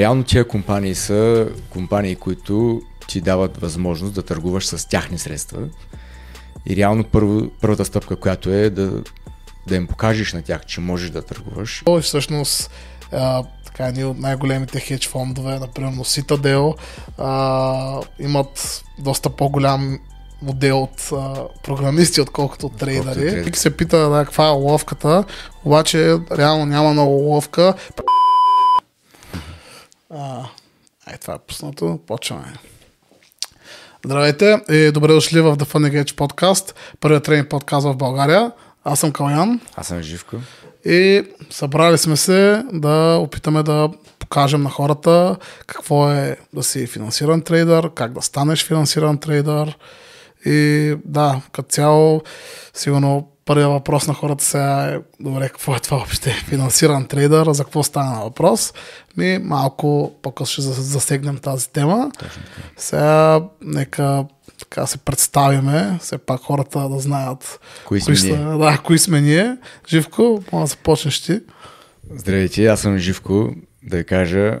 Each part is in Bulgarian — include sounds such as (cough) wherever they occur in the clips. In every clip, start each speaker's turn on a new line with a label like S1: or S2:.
S1: реално тия компании са компании, които ти дават възможност да търгуваш с тяхни средства. И реално първо, първата стъпка, която е да, да им покажеш на тях, че можеш да търгуваш.
S2: Той всъщност а, така, едни от най-големите хедж фондове, например Citadel, а, имат доста по-голям модел от а, програмисти, отколкото от трейдери. Вики се пита да, каква е ловката, обаче реално няма много ловка. А, ай, това е пуснато. Почваме. Здравейте и добре дошли в The Funny Gage подкаст, първият тренинг подкаст в България. Аз съм Калян.
S1: Аз съм Живко.
S2: И събрали сме се да опитаме да покажем на хората какво е да си финансиран трейдър, как да станеш финансиран трейдър. И да, като цяло, сигурно първият въпрос на хората сега е, добре, какво е това въобще? Финансиран трейдър, за какво стана въпрос? Ми малко по-късно ще засегнем тази тема.
S1: Точно.
S2: Сега нека така се представиме, все пак хората да знаят
S1: Кои сме
S2: са,
S1: ние?
S2: да, кои сме ние. Живко, може да започнеш ти.
S1: Здравейте, аз съм Живко. Да ви кажа,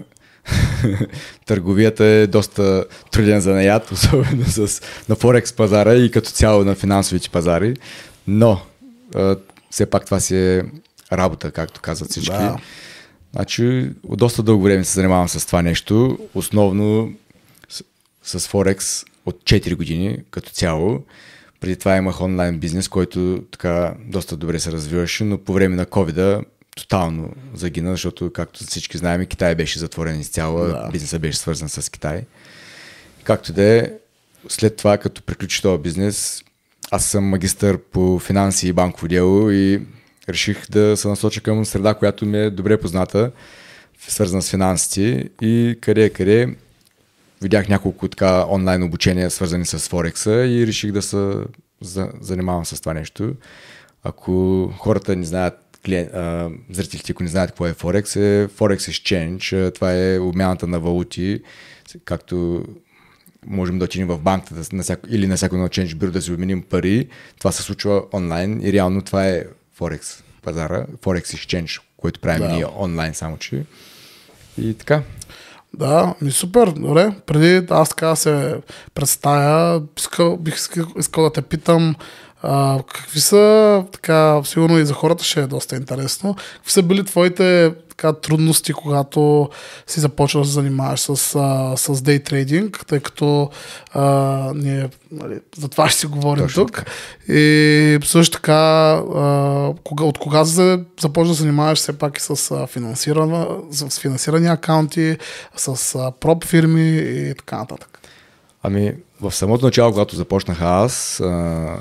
S1: (laughs) търговията е доста труден занаят, (laughs) особено с, на Форекс пазара и като цяло на финансовите пазари. Но, а, все пак това си е работа, както казват всички.
S2: Да.
S1: Значи, от доста дълго време се занимавам с това нещо. Основно с, с Форекс от 4 години като цяло. Преди това имах онлайн бизнес, който така доста добре се развиваше, но по време на covid тотално загина, защото, както всички знаем, Китай беше затворен изцяло,
S2: Да.
S1: да. бизнесът беше свързан с Китай. Както да е, след това, като приключи този бизнес, аз съм магистър по финанси и банково дело и реших да се насоча към среда, която ми е добре позната, свързана с финансите и къде къде видях няколко така онлайн обучения, свързани с Форекса и реших да се за, занимавам с това нещо. Ако хората не знаят, клиен, а, зрителите, ако не знаят какво е Форекс, е Forex Exchange. Това е обмяната на валути, както можем да отидем в банката на всяко, или на всяко едно Exchange бюро да си обменим пари. Това се случва онлайн и реално това е Форекс пазара, Forex Exchange, който правим
S2: Да.
S1: ние онлайн само, че и така.
S2: Да, ми супер, добре. Преди аз така се представя, искал, бих искал, искал да те питам а, какви са, така, сигурно и за хората ще е доста интересно, какви са били твоите така, трудности, когато си започваш да се занимаваш с, а, с day trading, тъй като а, ние нали, за това ще си говорим
S1: Точно
S2: тук. И също така, а, кога, от кога се започна да се занимаваш все пак и с, финансиране, с финансирани акаунти, с а, проб фирми и така нататък.
S1: Ами, в самото начало, когато започнах аз, а,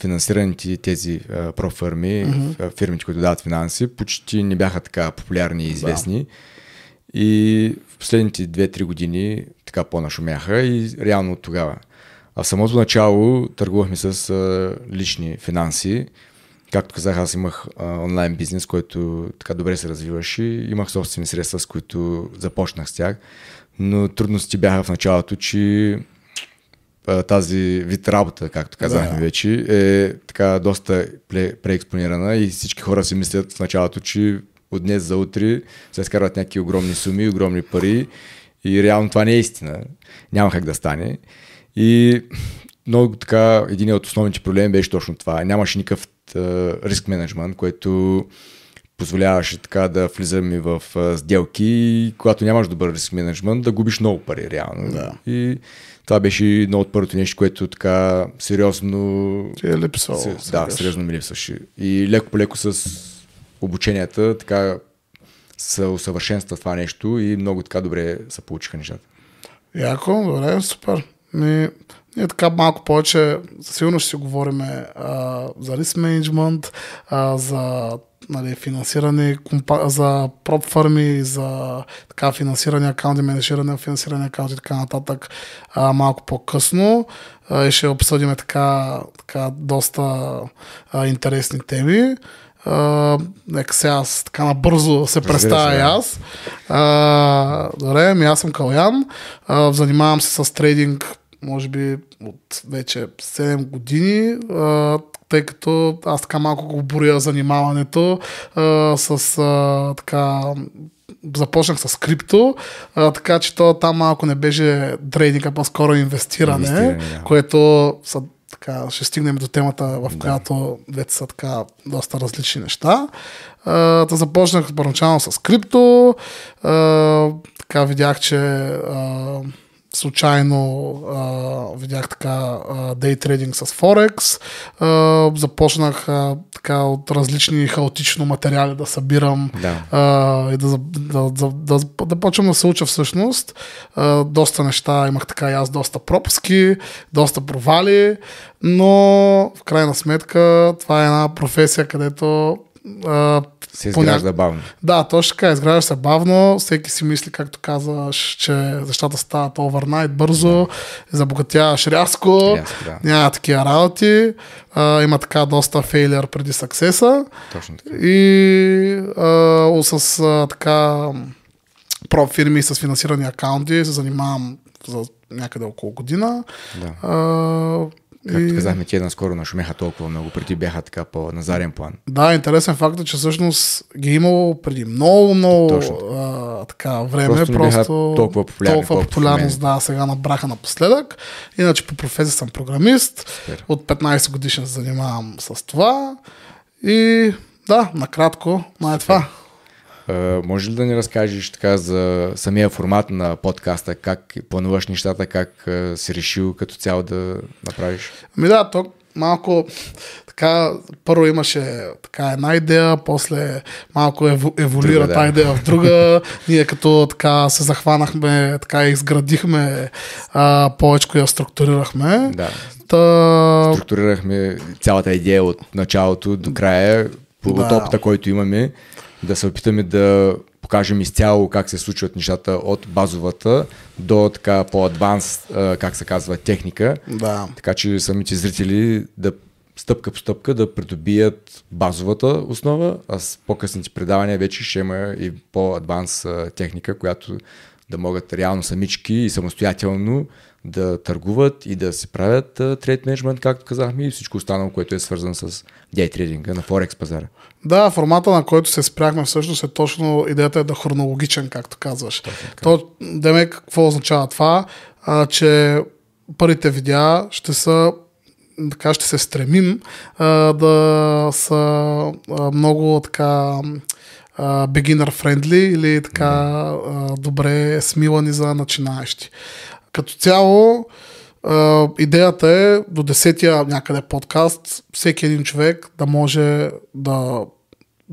S1: финансираните тези а, профирми, mm-hmm. фирмите, които дават финанси, почти не бяха така популярни и известни. И в последните 2-3 години така по-нашумяха и реално от тогава. А в самото начало търгувахме с а, лични финанси. Както казах, аз имах а, онлайн бизнес, който така добре се развиваше. Имах собствени средства, с които започнах с тях. Но трудности бяха в началото, че тази вид работа, както казахме
S2: Да.
S1: вече, е така доста преекспонирана и всички хора си мислят в началото, че от днес за утре се изкарват някакви огромни суми, огромни пари и реално това не е истина. Няма как да стане. И много така, един от основните проблеми беше точно това. Нямаше никакъв риск менеджмент, което позволяваше така да влизаме в сделки когато нямаш добър риск менеджмент, да губиш много пари реално.
S2: Да.
S1: И това беше едно от първото нещо, което така сериозно
S2: Ти е липсвало.
S1: се, да,
S2: сякаш.
S1: сериозно ми липсваше. И леко по леко с обученията така се усъвършенства това нещо и много така добре се получиха нещата.
S2: Яко, добре, супер. Ми, ние така малко повече, сигурно ще си говорим а, за риск менеджмент, а, за нали, финансиране, компа, за проб фарми, за така финансиране акаунти, менеджиране на финансиране акаунти и така нататък а, малко по-късно. А, и ще обсъдим така, така доста а, интересни теми. А, нека сега аз така набързо се представя и аз. А, добре, ми аз съм Калян. А, занимавам се с трейдинг, може би от вече 7 години, а, тъй като аз така малко го боря занимаването а, с а, така започнах с крипто, а, така че то там малко не беше трейдинг, а по-скоро инвестиране,
S1: Инвестиране, да.
S2: което са така, ще стигнем до темата, в която вече са така доста различни неща. А, да започнах първоначално с крипто, а, така видях, че а, случайно а, видях така дей трейдинг с Форекс. А, започнах а, така от различни хаотично материали да събирам
S1: Да.
S2: а, и да, да, да, да, да, да почвам да се уча всъщност. А, доста неща имах така и аз, доста пропуски, доста провали, но в крайна сметка това е една професия, където а,
S1: Се изгражда бавно.
S2: да, точно така, изгражда се бавно, всеки си мисли, както казваш, че нещата стават овернайт бързо, забогатяваш рязко,
S1: Рязко, да.
S2: няма такива работи, а, има така доста фейлер преди съксеса
S1: Точно така.
S2: и а, с а, така проф фирми с финансирани акаунти се занимавам за някъде около година.
S1: Да.
S2: А,
S1: Както казахме, тия наскоро нашумяха толкова много, преди бяха така по назарен план.
S2: Да, интересен факт е, че всъщност ги е имало преди много, много
S1: Точно.
S2: а, така време.
S1: Просто
S2: Просто,
S1: толкова популярни,
S2: толкова популярност, да, сега набраха напоследък. Иначе по професия съм програмист.
S1: Супер.
S2: От 15 годишен се занимавам с това. И да, накратко, това е това.
S1: А, може ли да ни разкажеш така за самия формат на подкаста, как плануваш нещата, как а, си решил като цяло да направиш?
S2: Ами да, то малко така, първо имаше така една идея, после малко еву, еволюира
S1: да.
S2: тази идея в друга. (laughs) Ние като така се захванахме, така изградихме а, повече я структурирахме.
S1: Да.
S2: Та,
S1: Структурирахме цялата идея от началото до края, по
S2: Да.
S1: опита, който имаме, да се опитаме да покажем изцяло как се случват нещата от базовата до така по-адванс, как се казва, техника.
S2: да.
S1: Така че самите зрители да стъпка по стъпка да придобият базовата основа, а с по-късните предавания вече ще има и по-адванс техника, която да могат реално самички и самостоятелно да търгуват и да си правят трейд менеджмент, както казахме, и всичко останало, което е свързано с дей трейдинга на Форекс пазара.
S2: Да, формата на който се спряхме всъщност е точно идеята е да е хронологичен, както казваш. То, Демек, какво означава това? А, че първите видеа ще са така ще се стремим а, да са а, много така beginner friendly или така а, добре смилани за начинаещи. Като цяло а, идеята е до 10-я някъде подкаст всеки един човек да може да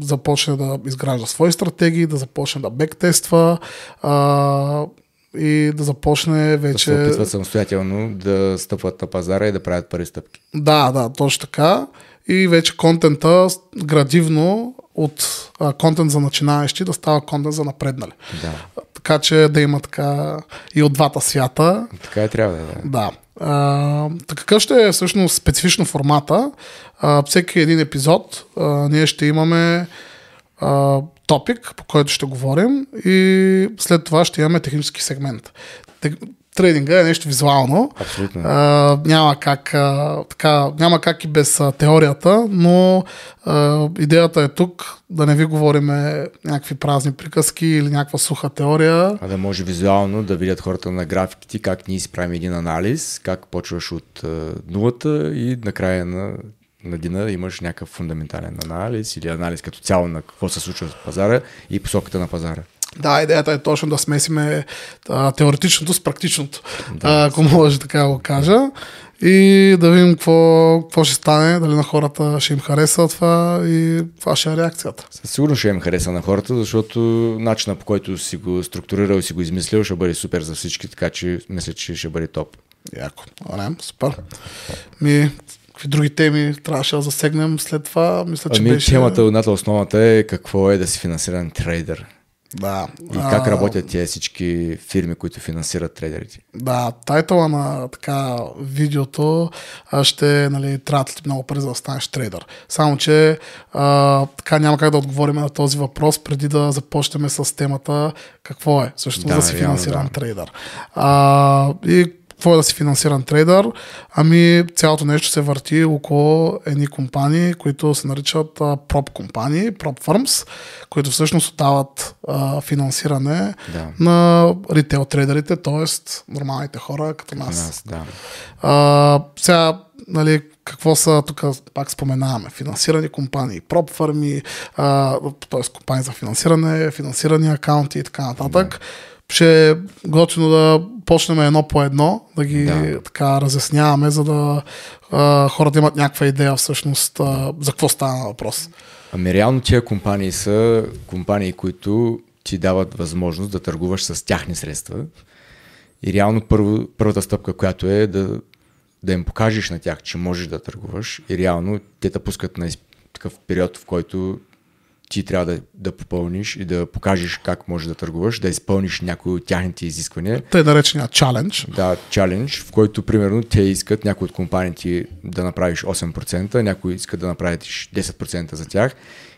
S2: започне да изгражда свои стратегии, да започне да бектества а, и да започне
S1: Да
S2: вече...
S1: се опитват самостоятелно да стъпват на пазара и да правят първи стъпки.
S2: Да, да, точно така. И вече контента градивно от а, контент за начинаещи да става контент за напреднали.
S1: Да.
S2: Така че да има така и от двата свята.
S1: Така и трябва да е. Да.
S2: А, какъв ще е всъщност специфично формата? А, всеки един епизод а, ние ще имаме а, топик, по който ще говорим и след това ще имаме технически сегмент. Трейдинга е нещо визуално.
S1: Абсолютно.
S2: А, няма, как, а, така, няма как и без а, теорията, но а, идеята е тук да не ви говорим някакви празни приказки или някаква суха теория.
S1: А да може визуално да видят хората на графиките как ние си правим един анализ, как почваш от а, нулата и накрая на, на дина имаш някакъв фундаментален анализ или анализ като цяло на какво се случва в пазара и посоката на пазара.
S2: Да, идеята е точно да смесиме а, теоретичното с практичното, да, ако може така да го кажа. И да видим какво, какво ще стане, дали на хората ще им хареса това и ще е реакцията.
S1: Със сигурност ще им хареса на хората, защото начина по който си го структурирал и си го измислил ще бъде супер за всички, така че мисля, че ще бъде топ.
S2: Яко. Добре, супер. Ми, какви други теми трябваше да засегнем след това? Мисля, че
S1: Ами
S2: беше...
S1: темата, едната основата е какво е да си финансиран трейдер
S2: Да.
S1: и как работят тези всички фирми, които финансират трейдерите.
S2: Да, тайтъла на така видеото а, ще нали, трябва ти много пари за да станеш трейдър. Само, че а, така няма как да отговорим на този въпрос преди да започнем с темата какво е всъщност да,
S1: Да,
S2: си финансиран
S1: да.
S2: трейдър. А, и какво е да си финансиран трейдър? Ами цялото нещо се върти около едни компании, които се наричат а, проб компании, проб фърмс, които всъщност дават а, финансиране
S1: Да.
S2: на ритейл трейдерите, т.е. нормалните хора като нас.
S1: Нас, да.
S2: А, сега, нали, какво са, тук пак споменаваме, финансирани компании, проб фарми, т.е. компании за финансиране, финансирани акаунти и така нататък. Ще е готино да почнем едно по едно, да ги
S1: Да.
S2: така разясняваме, за да а, хората имат някаква идея всъщност а, за какво става въпрос.
S1: Ами реално тия компании са компании, които ти дават възможност да търгуваш с тяхни средства. И реално първо, първата стъпка, която е да, да им покажеш на тях, че можеш да търгуваш. И реално те те пускат на такъв период, в който ти трябва да, да попълниш и да покажеш как можеш да търгуваш, да изпълниш някои от тяхните изисквания.
S2: Тъй наречения чалендж.
S1: Да, чалендж, в който примерно те искат някои от компаниите да направиш 8%, някои искат да направиш 10% за тях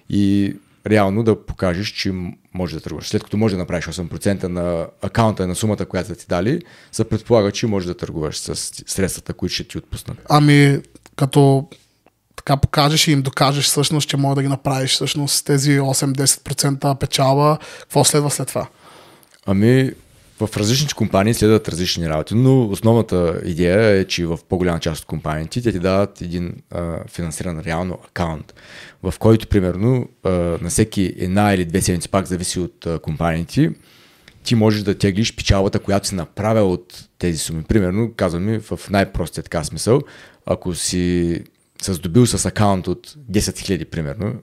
S1: и реално да покажеш, че може да търгуваш. След като може да направиш 8% на акаунта на сумата, която ти дали, се предполага, че може да търгуваш с средствата, които ще ти отпуснат.
S2: Ами, като така покажеш и им докажеш всъщност, че може да ги направиш всъщност тези 8-10% печалба, какво следва след това?
S1: Ами, в различните компании следват различни работи, но основната идея е, че в по-голяма част от компаниите те ти дават един а, финансиран реално акаунт, в който примерно а, на всеки една или две седмици, пак зависи от а, компаниите, ти можеш да теглиш печалбата, която си направил от тези суми. Примерно, казваме в най-простия така смисъл, ако си се здобил с акаунт от 10 000, примерно,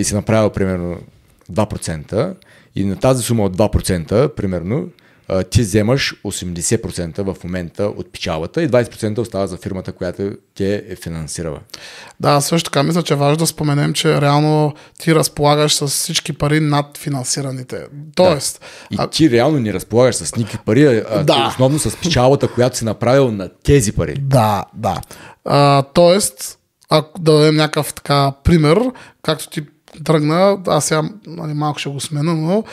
S1: и си направил примерно 2% и на тази сума от 2%, примерно, ти вземаш 80% в момента от печалбата и 20% остава за фирмата, която те е финансирала.
S2: Да, също така мисля, че е важно да споменем, че реално ти разполагаш с всички пари над финансираните. Тоест,
S1: И
S2: а,
S1: ти реално не разполагаш с никакви пари, а
S2: Да.
S1: основно с печалбата, която си направил на тези пари.
S2: да, да. А, тоест, ако да дадем някакъв така пример, както ти тръгна, аз сега нали, малко ще го смена, но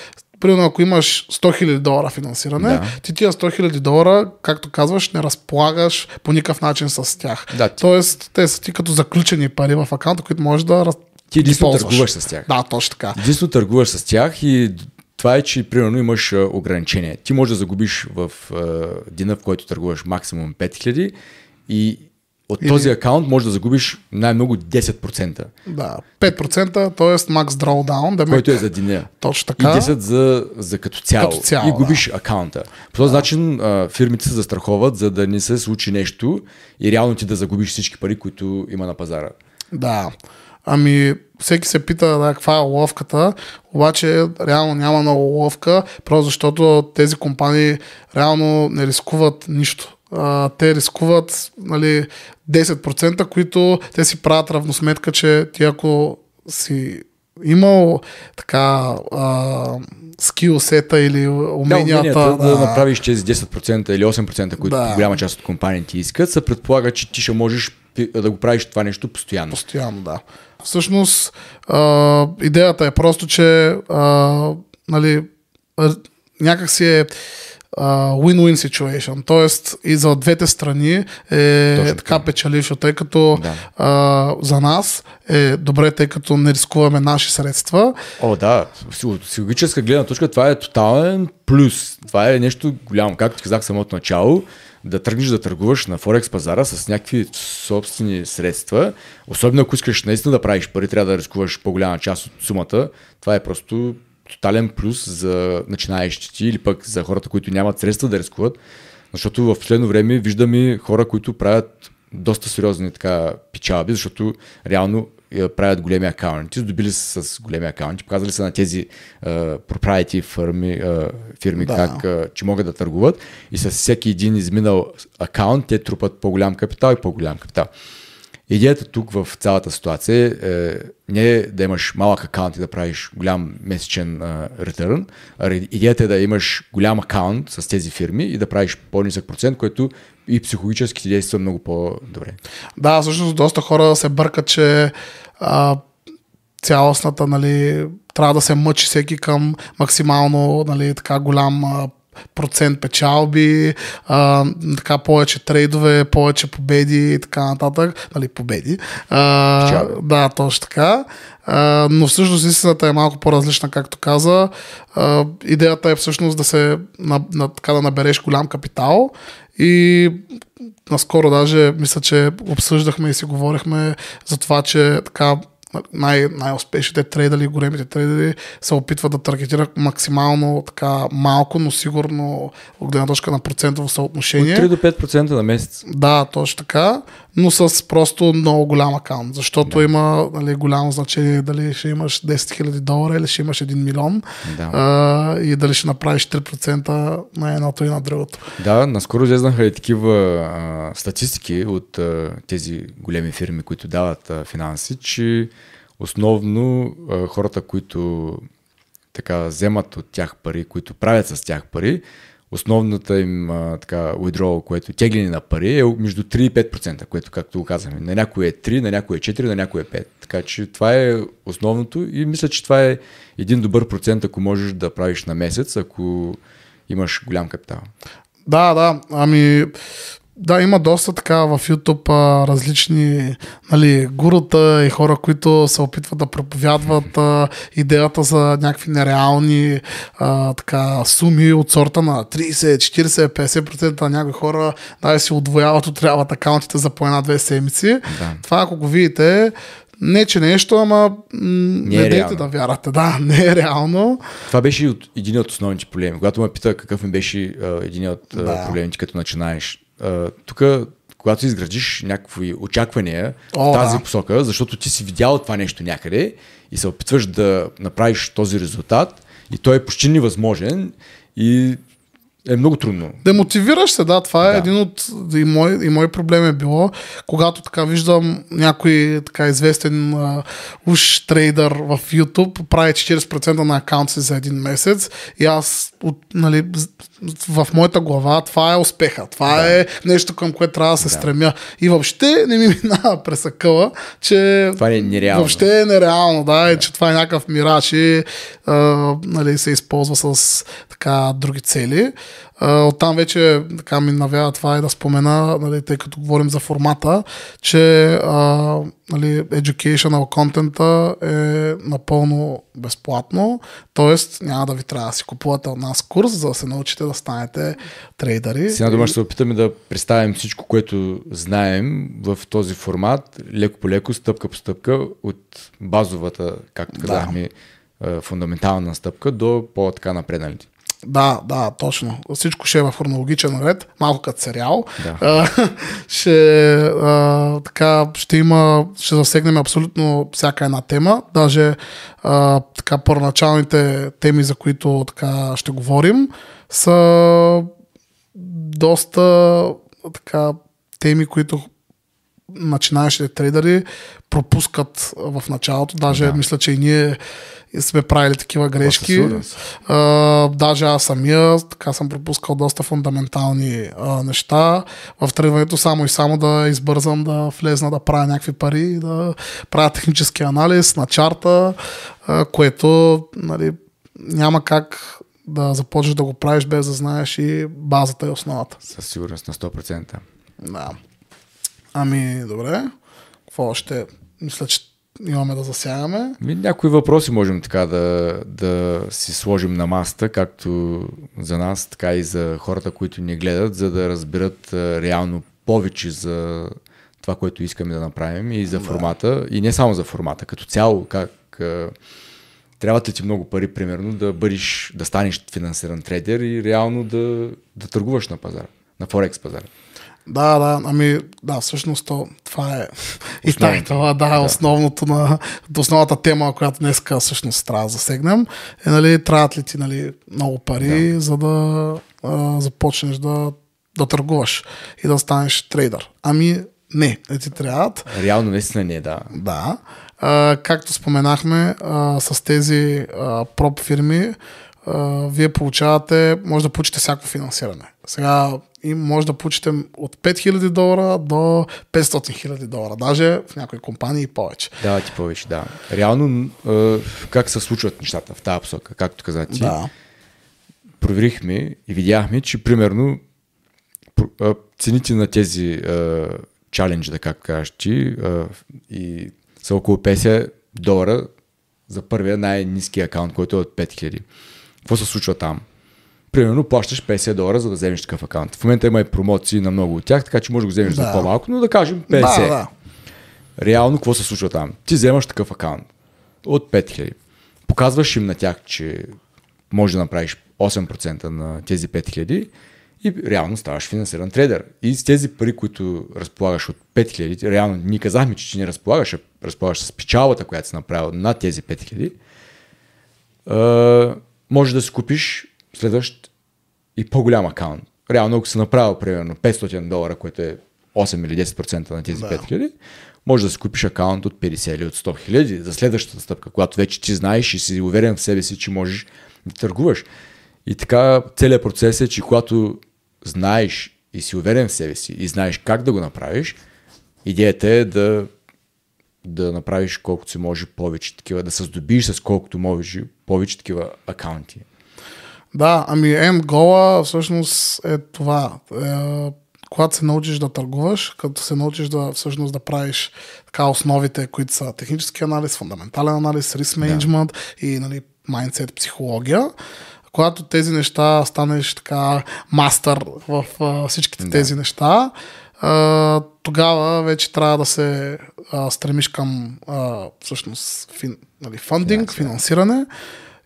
S2: примерно ако имаш 100 000 долара финансиране,
S1: Да.
S2: ти тия 100 000 долара, както казваш, не разполагаш по никакъв начин с тях.
S1: Да, ти-
S2: Тоест, те са ти като заключени пари в акаунта, които можеш да раз...
S1: Ти единствено търгуваш с тях.
S2: Да, точно така.
S1: Единствено търгуваш с тях и това е, че примерно имаш ограничение. Ти можеш да загубиш в а, дена, в който търгуваш максимум 5000 и от
S2: Или-
S1: този акаунт можеш да загубиш най-много 10%,
S2: Да, 5%, т.е. max drawdown, да
S1: който е за деня.
S2: Точно
S1: И
S2: така.
S1: 10 за, за като цяло.
S2: Като цяло,
S1: и губиш акаунта. По този начин а, фирмите се застраховат, за да не се случи нещо и реално ти да загубиш всички пари, които има на пазара.
S2: Да. Ами, всеки се пита да, каква е ловката, обаче реално няма много ловка, просто защото тези компании реално не рискуват нищо. А, те рискуват нали, 10%, които те си правят равносметка, че ти ако си имал така а, скил сета или
S1: Да,
S2: уменията,
S1: уменията да, направиш тези 10% или 8%, които
S2: Да.
S1: голяма част от компаниите искат, се предполага, че ти ще можеш да го правиш това нещо постоянно.
S2: Постоянно, да. Всъщност, а, идеята е просто, че а, нали, някак си е win-win situation. Тоест и за двете страни е
S1: Точно
S2: така печелившо, тъй като
S1: Да.
S2: а, за нас е добре, тъй като не рискуваме наши средства.
S1: О, да, от психологическа гледна точка това е тотален плюс. Това е нещо голямо. Както ти казах самото начало, да тръгнеш да търгуваш на Форекс пазара с някакви собствени средства, особено ако искаш наистина да правиш пари, трябва да рискуваш по-голяма част от сумата. Това е просто тотален плюс за начинаещите или пък за хората, които нямат средства да рискуват. Защото в последно време виждаме хора, които правят доста сериозни така печалби, защото реално е, правят големи акаунти, здобили се с големи акаунти, показали са на тези пропрайти фирми, а, фирми
S2: Да.
S1: как, а, че могат да търгуват и с всеки един изминал акаунт те трупат по-голям капитал и по-голям капитал. Идеята тук в цялата ситуация е не е да имаш малък акаунт и да правиш голям месечен ретърн, а идеята е да имаш голям акаунт с тези фирми и да правиш по-нисък процент, който и психологически ти действа много по-добре.
S2: Да, всъщност доста хора се бъркат, че а, цялостната, нали, трябва да се мъчи всеки към максимално, нали, така голям процент печалби, а, така повече трейдове, повече победи и така нататък. Нали, победи. А, да, точно така. А, но всъщност истината е малко по-различна, както каза. А, идеята е всъщност да се на, на, така да набереш голям капитал и наскоро даже мисля, че обсъждахме и си говорихме за това, че така най- най-успешните трейдери, големите трейдери се опитват да таргетират максимално така малко, но сигурно от гледна точка на процентово съотношение.
S1: От 3 до 5% на месец.
S2: Да, точно така, но с просто много голям акаунт, защото да. има нали, голямо значение дали ще имаш 10 000 долара или ще имаш 1 милион да. а, и дали ще направиш 3% на едното и на другото.
S1: Да, наскоро излезнаха и такива а, статистики от а, тези големи фирми, които дават а, финанси, че основно а, хората, които така вземат от тях пари, които правят с тях пари, основната им а, така, withdrawal, което тегляне на пари е между 3 и 5%, което както го казваме. На някой е 3, на някой е 4, на някой е 5. Така че това е основното и мисля, че това е един добър процент, ако можеш да правиш на месец, ако имаш голям капитал.
S2: Да, да. Ами, да, има доста така в YouTube а, различни нали, гурута и хора, които се опитват да проповядват а, идеята за някакви нереални а, така, суми от сорта на 30, 40, 50% на някои хора да си отвояват, отряват акаунтите за по една-две седмици. Да. Това ако го видите, не, че нещо, ама не, не е дейте да вярвате. Да, (laughs) не е реално.
S1: Това беше от, един от основните проблеми. Когато ме пита какъв ми беше един от да. проблемите, като начинаеш тук, когато изградиш някакви очаквания О, в тази да. посока, защото ти си видял това нещо някъде и се опитваш да направиш този резултат и той е почти невъзможен и е много трудно.
S2: Демотивираш се, да. Това е да. един от... И мой, и мой проблем е било, когато така виждам някой така известен uh, уж трейдър в YouTube, прави 40% на акаунт си за един месец и аз от, нали, в моята глава това е успеха. Това да. е нещо към което трябва да се да. стремя. И въобще не ми минава през акъла, че
S1: това е нереално.
S2: въобще е нереално, да, да. И, че това е някакъв мираж и uh, нали, се използва с така други цели. Оттам вече така ми навява това и да спомена, нали, тъй като говорим за формата, че а, нали, educational content е напълно безплатно, т.е. няма да ви трябва да си купувате от нас курс, за да се научите да станете трейдъри.
S1: Сега дума ще се опитаме да представим всичко, което знаем в този формат, леко по леко, стъпка по стъпка, от базовата, както казахме, да. фундаментална стъпка до по-така напредналите.
S2: Да, да, точно. Всичко ще е в хронологичен ред, малко като сериал. Да. А, (laughs) ще, а, така, ще има, ще засегнем абсолютно всяка една тема. Даже а, така, първоначалните теми, за които така ще говорим, са доста така, теми, които начинаещите трейдери пропускат в началото. Даже да. мисля, че и ние сме правили такива грешки. А, даже аз самия така съм пропускал доста фундаментални а, неща. В тръгването само и само да избързам да влезна да правя някакви пари, да правя технически анализ на чарта, а, което нали, няма как да започнеш да го правиш без да знаеш и базата и основата.
S1: Със сигурност на 100%.
S2: Да. Ами, добре. Какво още? Мисля, че имаме да засягаме.
S1: Някои въпроси можем така да, да си сложим на маста, както за нас, така и за хората, които ни гледат, за да разберат реално повече за това, което искаме да направим и за да. формата. И не само за формата, като цяло, как трябва да ти много пари, примерно, да бъдеш, да станеш финансиран трейдер и реално да, да търгуваш на пазара, на Форекс пазара.
S2: Да, да, ами да, всъщност то, това е (laughs) и това, да, да, основното на основната тема, която днес всъщност трябва да засегнем, е нали, трябват ли ти нали, много пари, да. за да а, започнеш да, да търгуваш и да станеш трейдър. Ами не, не ти трябват.
S1: Реално наистина не, да.
S2: Да. А, както споменахме, а, с тези а, проб фирми, а, вие получавате, може да получите всяко финансиране. Сега и може да получите от 5000 долара до 500 000 долара, даже в някои компании повече.
S1: Да, ти повече, да. Реално, как се случват нещата в тази посока, както каза ти?
S2: Да.
S1: проверихме и видяхме, че примерно цените на тези а, чаленджа, да как кажеш ти, и са около 50 долара за първия най-низки акаунт, който е от 5000. Какво се случва там? Примерно плащаш 50 долара, за да вземеш такъв акаунт. В момента има и промоции на много от тях, така че може да го вземеш
S2: Да.
S1: за по-малко, но да кажем 50.
S2: Да, да.
S1: Реално какво се случва там? Ти вземаш такъв акаунт от 5000. Показваш им на тях, че може да направиш 8% на тези 5000 и реално ставаш финансиран трейдер. И с тези пари, които разполагаш от 5000, реално ние казахме, че ти не разполагаш, а разполагаш с печалбата, която си направил над тези 5000, а, може да си купиш следващ и по-голям акаунт. Реално, ако си направил примерно 500 долара, което е 8 или 10% на тези
S2: Да.
S1: 5000, може да си купиш акаунт от 50 или от 100 хиляди за следващата стъпка, когато вече ти знаеш и си уверен в себе си, че можеш да търгуваш. И така целият процес е, че когато знаеш и си уверен в себе си и знаеш как да го направиш, идеята е да, да направиш колкото се може повече такива, да се здобиш с колкото може повече такива акаунти.
S2: Да, ами end goal всъщност е това. Е, когато се научиш да търгуваш, като се научиш да всъщност да правиш така основите, които са технически анализ, фундаментален анализ, риск менеджмент и нали, майндсет, психология, когато тези неща станеш така мастър в а, всичките
S1: Да.
S2: тези неща, а, тогава вече трябва да се а, стремиш към а, всъщност фин, нали, фандинг,
S1: Финансиране.
S2: финансиране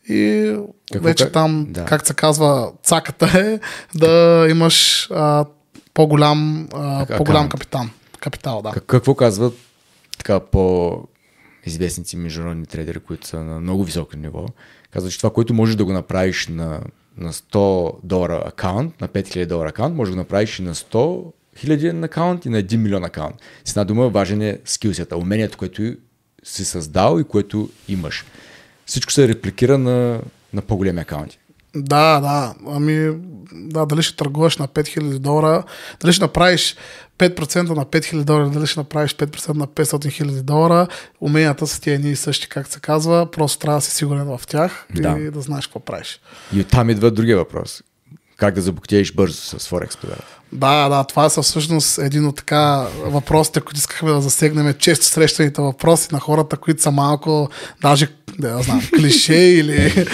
S2: и
S1: Какво
S2: вече
S1: как-
S2: там,
S1: да.
S2: как се казва, цаката е (laughs) да имаш а, по-голям, а, по-голям капитан. Капитал, да.
S1: Как, какво казват така по-известници международни трейдери, които са на много високо ниво? Казват, че това, което можеш да го направиш на, на 100 долара акаунт, на 5000 долара акаунт, може да го направиш и на 100 хиляден акаунт и на 1 милион акаунт. С една дума важен е скилсета, умението, което си създал и което имаш. Всичко се репликира на, на по-големи акаунти.
S2: Да, да. Ами, да, дали ще търгуваш на 5000 долара, дали ще направиш 5% на 5000 долара, дали ще направиш 5% на 500 000 долара, уменията са ти едни и същи, как се казва, просто трябва да си сигурен в тях
S1: Да.
S2: и да знаеш какво правиш.
S1: И оттам идва другия въпрос. Как да забогатееш бързо с Forex пазара?
S2: Да, да, това са всъщност един от така въпросите, които искахме да засегнем. Често срещаните въпроси на хората, които са малко, даже, да знам, клише (laughs) или...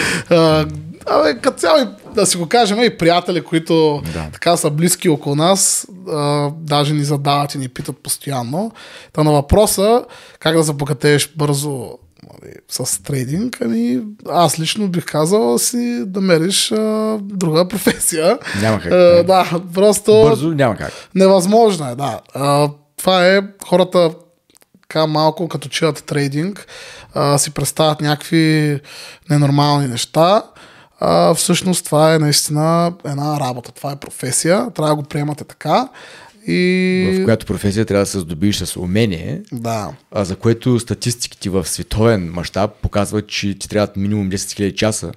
S2: Абе, като цяло, да си го кажем, и приятели, които
S1: Да.
S2: така са близки около нас, а, даже ни задават и ни питат постоянно. Та на въпроса, как да забогатееш бързо нали, с трейдинг, ами аз лично бих казал си да мериш а, друга професия.
S1: Няма как.
S2: А, да, просто
S1: Бързо няма как.
S2: невъзможно е, да. А, това е хората така малко като чуят трейдинг, а, си представят някакви ненормални неща. А, всъщност това е наистина една работа, това е професия, трябва да го приемате така. И...
S1: В която професия трябва да се здобиш с умение,
S2: Да.
S1: а за което статистиките в световен мащаб показват, че ти трябват минимум 10 000 часа.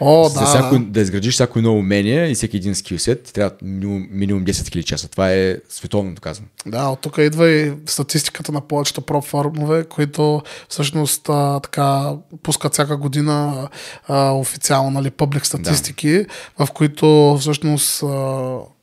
S2: О,
S1: за
S2: да.
S1: всяко, да изградиш всяко едно умение и всеки един скилсет, ти трябва минимум, минимум 10 000 часа. Това е световно доказано.
S2: Да, от тук идва и статистиката на повечето профармове, които всъщност а, така пускат всяка година а, официално, нали, публик статистики, да. в които всъщност а,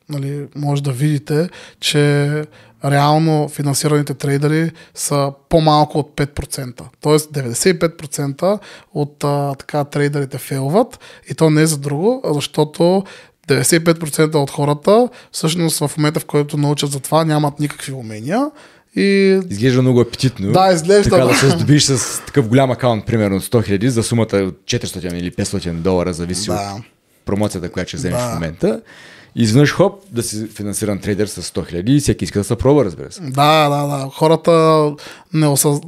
S2: нали, може да видите, че реално финансираните трейдери са по-малко от 5%. Тоест 95% от а, така трейдерите фейлват и то не е за друго, защото 95% от хората всъщност в момента, в който научат за това, нямат никакви умения и
S1: Изглежда много апетитно.
S2: Да, изглежда,
S1: Така да, се здобиш с такъв голям акаунт, примерно 100 000 за сумата от 400 или 500 долара, зависи
S2: Да.
S1: от промоцията, която ще вземеш
S2: Да.
S1: в момента. Изведнъж хоп, да си финансиран трейдер с 100 000 и всеки иска да се пробва, разбира се.
S2: да, да, да. Хората не осъз...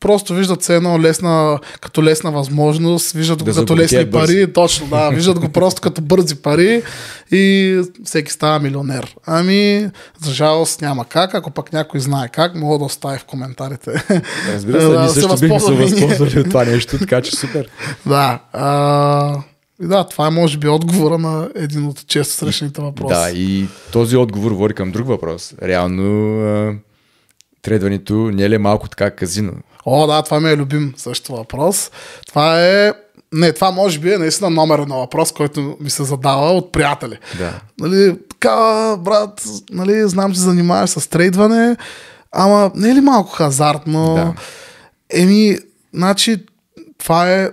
S2: просто виждат се едно лесна, като лесна възможност, виждат го
S1: Да
S2: като лесни
S1: бързо.
S2: пари, точно, да, виждат го просто като бързи пари и всеки става милионер. Ами, за жалост няма как, ако пък някой знае как, мога да остави в коментарите.
S1: Разбира се,
S2: Да,
S1: ние също бихме се възползвали от това нещо, така че супер.
S2: Да. А, и да, това е може би отговора на един от често срещаните въпроси.
S1: Да, и този отговор води към друг въпрос. Реално а, трейдването не е ли малко така казино?
S2: О, да, това ми е любим също въпрос. Това е Не, това може би е наистина номер едно въпрос, който ми се задава от приятели.
S1: Да.
S2: Нали, така, брат, нали, знам, че занимаваш с трейдване, ама не е ли малко хазартно?
S1: Да.
S2: Еми, значи, това е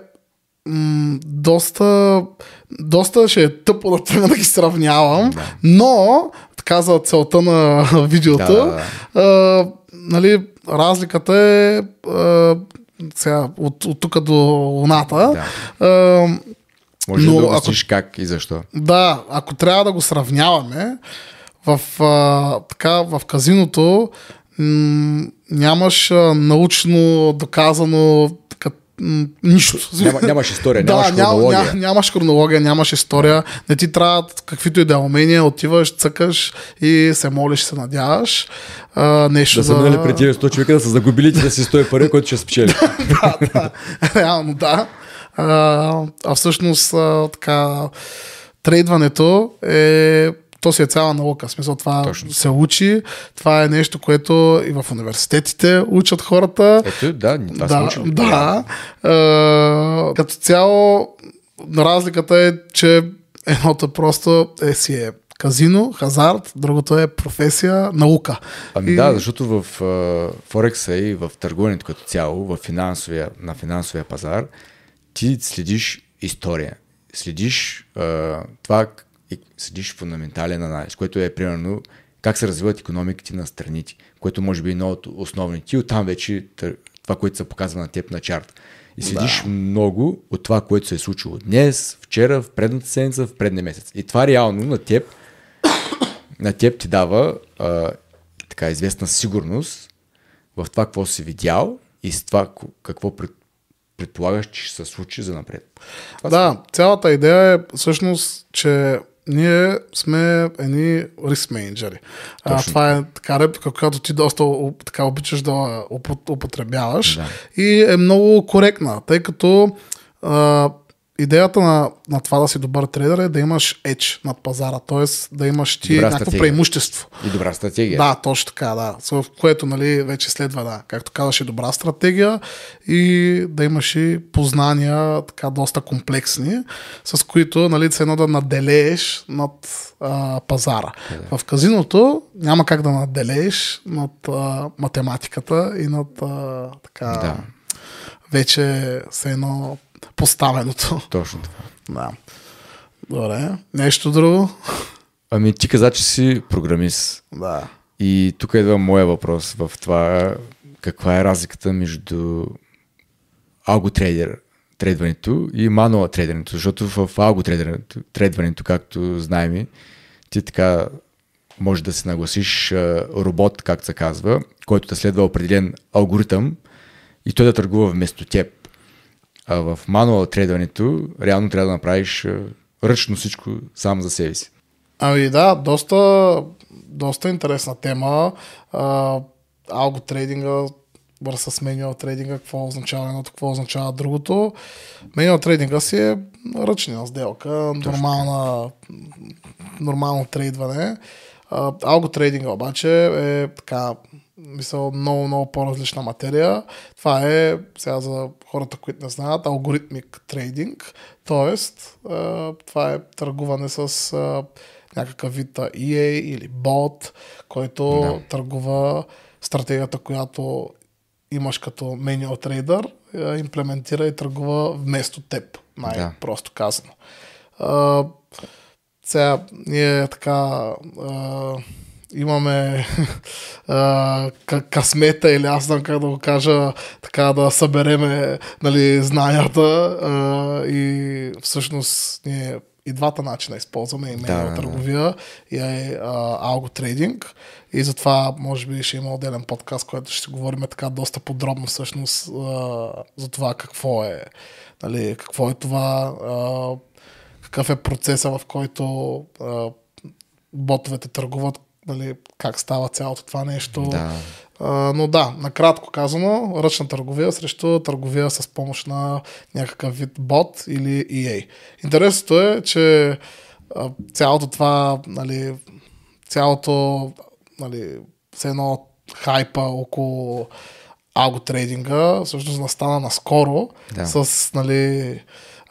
S2: м- доста, доста ще е тъпо да тръгна (laughs) да ги сравнявам,
S1: Да.
S2: но, така за целта на (laughs) видеото,
S1: Да, да,
S2: а, нали, разликата е а, сега, от, от тук до луната.
S1: Да.
S2: А,
S1: Може
S2: Но
S1: да обясниш как и защо.
S2: да, ако трябва да го сравняваме, в, а, така, в казиното м- нямаш а, научно доказано нищо.
S1: Няма, нямаш история, (laughs) нямаш
S2: да, ням,
S1: хронология.
S2: ням, нямаш хронология, нямаш история, не ти трябва каквито и да е умения, отиваш, цъкаш и се молиш, се надяваш. А, нещо
S1: Да са минали преди тия 100 човека да са загубили ти да си 100 пари, който ще спечели. (laughs)
S2: да, да, реално да. А, а всъщност а, така, трейдването е то си е цяла наука. В смисъл това
S1: Точно.
S2: се учи. Това е нещо, което и в университетите учат хората.
S1: Ето, да, това
S2: да,
S1: се учи.
S2: да. А, като цяло разликата е, че едното просто е си е казино, хазарт, другото е професия, наука.
S1: Ами
S2: И-
S1: да, защото в а, Форекса и в търгуването като цяло, в финансовия, на финансовия пазар, ти следиш история. Следиш а, това, и следиш фундаментален анализ, което е примерно как се развиват економиките на страните, което може би е едно от основните. И оттам вече това, което се показва на теб на чарт. И следиш да. много от това, което се е случило днес, вчера, в предната седмица, в предния месец. И това реално на теб (coughs) на теб ти дава а, така известна сигурност в това, какво си видял и с това какво пред, предполагаш, че ще се случи за напред. Това
S2: Да, цялата идея е всъщност, че ние сме едни риск менеджери. А, това е така реплика, която ти доста така обичаш да упо- употребяваш
S1: Да.
S2: и е много коректна, тъй като а, идеята на, на това да си добър трейдер е да имаш edge над пазара, т.е. да имаш ти
S1: Добра
S2: някакво
S1: стратегия.
S2: преимущество.
S1: И добра стратегия.
S2: Да, точно така, да. В което, нали, вече следва, да, както казваш, и добра стратегия и да имаш и познания, така, доста комплексни, с които, нали, се едно да наделееш над а, пазара. В казиното няма как да наделееш над а, математиката и над а, така,
S1: Да.
S2: вече се едно поставеното.
S1: Точно така.
S2: Да. Добре. Нещо друго?
S1: Ами ти каза, че си програмист.
S2: Да.
S1: И тук идва моя въпрос в това каква е разликата между алготрейдер трейдването и мануал трейдването, защото в алготрейдването, трейдването, както знаем, ти така може да се нагласиш робот, както се казва, който да следва определен алгоритъм и той да търгува вместо теб. А в мануал трейдването реално трябва да направиш ръчно всичко сам за себе си.
S2: Ами да, доста, доста интересна тема. А, алго трейдинга върса с менюал трейдинга, какво означава едното, какво означава другото. Менюал трейдинга си е ръчна сделка, нормална, нормално трейдване. Алго трейдинга обаче е така, мисъл, много, много по-различна материя. Това е, сега за хората, които не знаят, алгоритмик трейдинг. А, това е търгуване с някакъв вид EA или бот, който
S1: Да.
S2: търгува стратегията, която имаш като менюал трейдър, имплементира и търгува вместо теб, най-просто казано. А, сега, ние така а, имаме (laughs) а, късмета или аз знам как да го кажа, така да събереме нали, знанията а, и всъщност ние и двата начина използваме и менюал
S1: да,
S2: търговия и алго трейдинг. И затова може би ще има отделен подкаст, който ще говорим така доста подробно всъщност а, за това какво е, нали, какво е това, а, какъв е процеса, в който а, ботовете търгуват, нали, как става цялото това нещо.
S1: Да.
S2: А, но да, накратко казано, ръчна търговия срещу търговия с помощ на някакъв вид бот или EA. Интересното е, че а, цялото това, нали, цялото, нали, все едно хайпа около алготрейдинга всъщност настана наскоро
S1: Да.
S2: с, нали,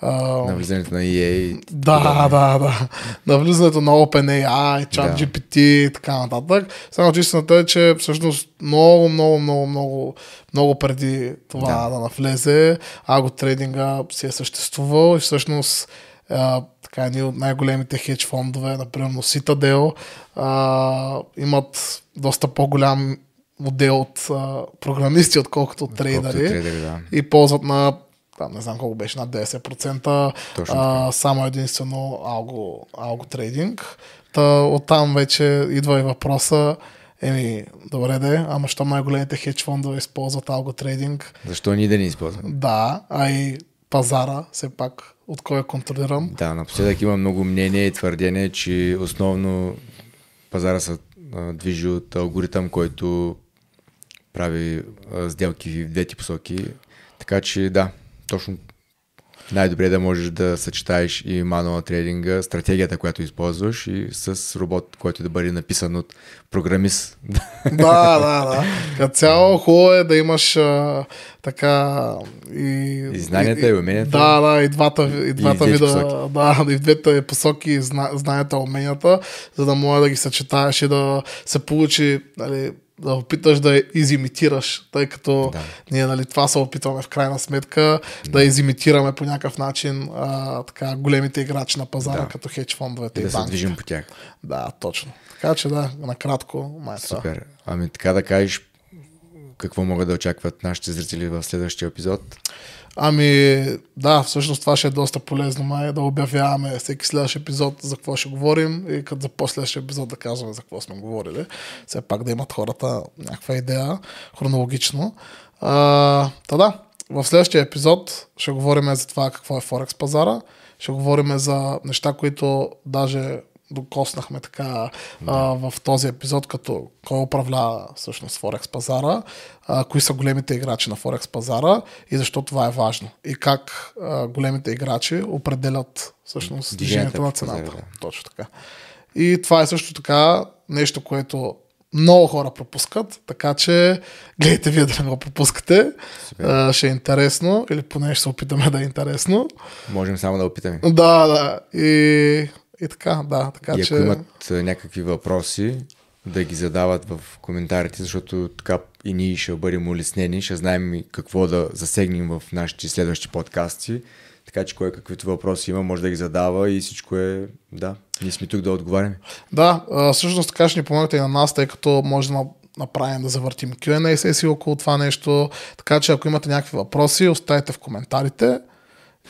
S2: а,
S1: На влизането на EA.
S2: да, да, да. На влизането на OpenAI, ChatGPT и така нататък. Само че истината е, че всъщност много, много, много, много, много преди това да,
S1: Да.
S2: да навлезе, аготрейдинга си е съществувал и всъщност а, така едни от най-големите хедж фондове, например Citadel, а, имат доста по-голям модел от а, програмисти, отколкото от трейдери,
S1: да.
S2: и ползват на там, не знам колко беше, над 10%,
S1: Точно
S2: а, само единствено алго, алго трейдинг. Та, оттам вече идва и въпроса, еми, добре де, ама що най-големите хедж фондове използват алго трейдинг?
S1: Защо ние да не използваме?
S2: Да, а и пазара, все пак, от кой е контролиран.
S1: Да, напоследък има много мнение и твърдение, че основно пазара се движи от алгоритъм, който прави а, сделки в двете посоки. Така че да, точно най-добре да можеш да съчетаеш и мануал трейдинга, стратегията, която използваш и с робот, който да бъде написан от програмист.
S2: да, да, да. Като цяло хубаво е да имаш а, така и...
S1: И знанията, и уменията.
S2: Да, да, и двата, и двата
S1: двете
S2: вида,
S1: посоки.
S2: да, и в двете посоки зна, знанията, уменията, за да може да ги съчетаеш и да се получи, нали, да опиташ да изимитираш, тъй като
S1: Да.
S2: ние нали, това се опитваме в крайна сметка, да, изимитираме по някакъв начин а, така, големите играчи на пазара,
S1: Да.
S2: като хедж фондовете
S1: И
S2: и,
S1: да се
S2: банките.
S1: движим по тях.
S2: Да, точно. Така че да, накратко, май е това.
S1: Супер. Ами така да кажеш, какво могат да очакват нашите зрители в следващия епизод?
S2: Ами, да, всъщност това ще е доста полезно, май, да обявяваме всеки следващ епизод за какво ще говорим и като за последващия епизод да казваме за какво сме говорили. Все пак да имат хората някаква идея хронологично. А, та да, в следващия епизод ще говорим за това какво е Форекс пазара, ще говорим за неща, които даже докоснахме така а, в този епизод, като кой управлява всъщност Форекс пазара, а, кои са големите играчи на Форекс пазара и защо това е важно. И как а, големите играчи определят всъщност
S1: Движението
S2: на
S1: пазара,
S2: цената.
S1: да.
S2: Точно така. И това е също така нещо, което много хора пропускат, така че гледайте вие да не го пропускате. А, ще е интересно, или поне ще се опитаме да е интересно.
S1: Можем само да опитаме.
S2: Да, да. И, и така, да. Така
S1: и ако
S2: че...
S1: имат някакви въпроси, да ги задават в коментарите, защото така и ние ще бъдем улеснени, ще знаем и какво да засегнем в нашите следващи подкасти. Така че кой каквито въпроси има, може да ги задава и всичко е, да, ние сме тук да отговаряме.
S2: Да, всъщност така ще ни помогнете и на нас, тъй като може да на- направим да завъртим Q&A сесии около това нещо. Така че ако имате някакви въпроси, оставете в коментарите.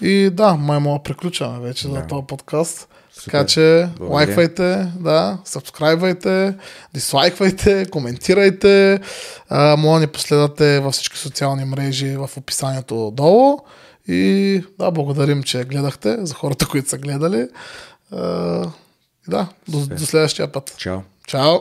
S2: И да, май мога да приключваме вече да. за този подкаст.
S1: Супер.
S2: Така че
S1: Благодаря.
S2: лайквайте, да, сабскрайбвайте, дислайквайте, коментирайте. А, може да ни последвате във всички социални мрежи в описанието долу. И да, благодарим, че гледахте за хората, които са гледали. А, да, до, до следващия път.
S1: Чао!
S2: Чао!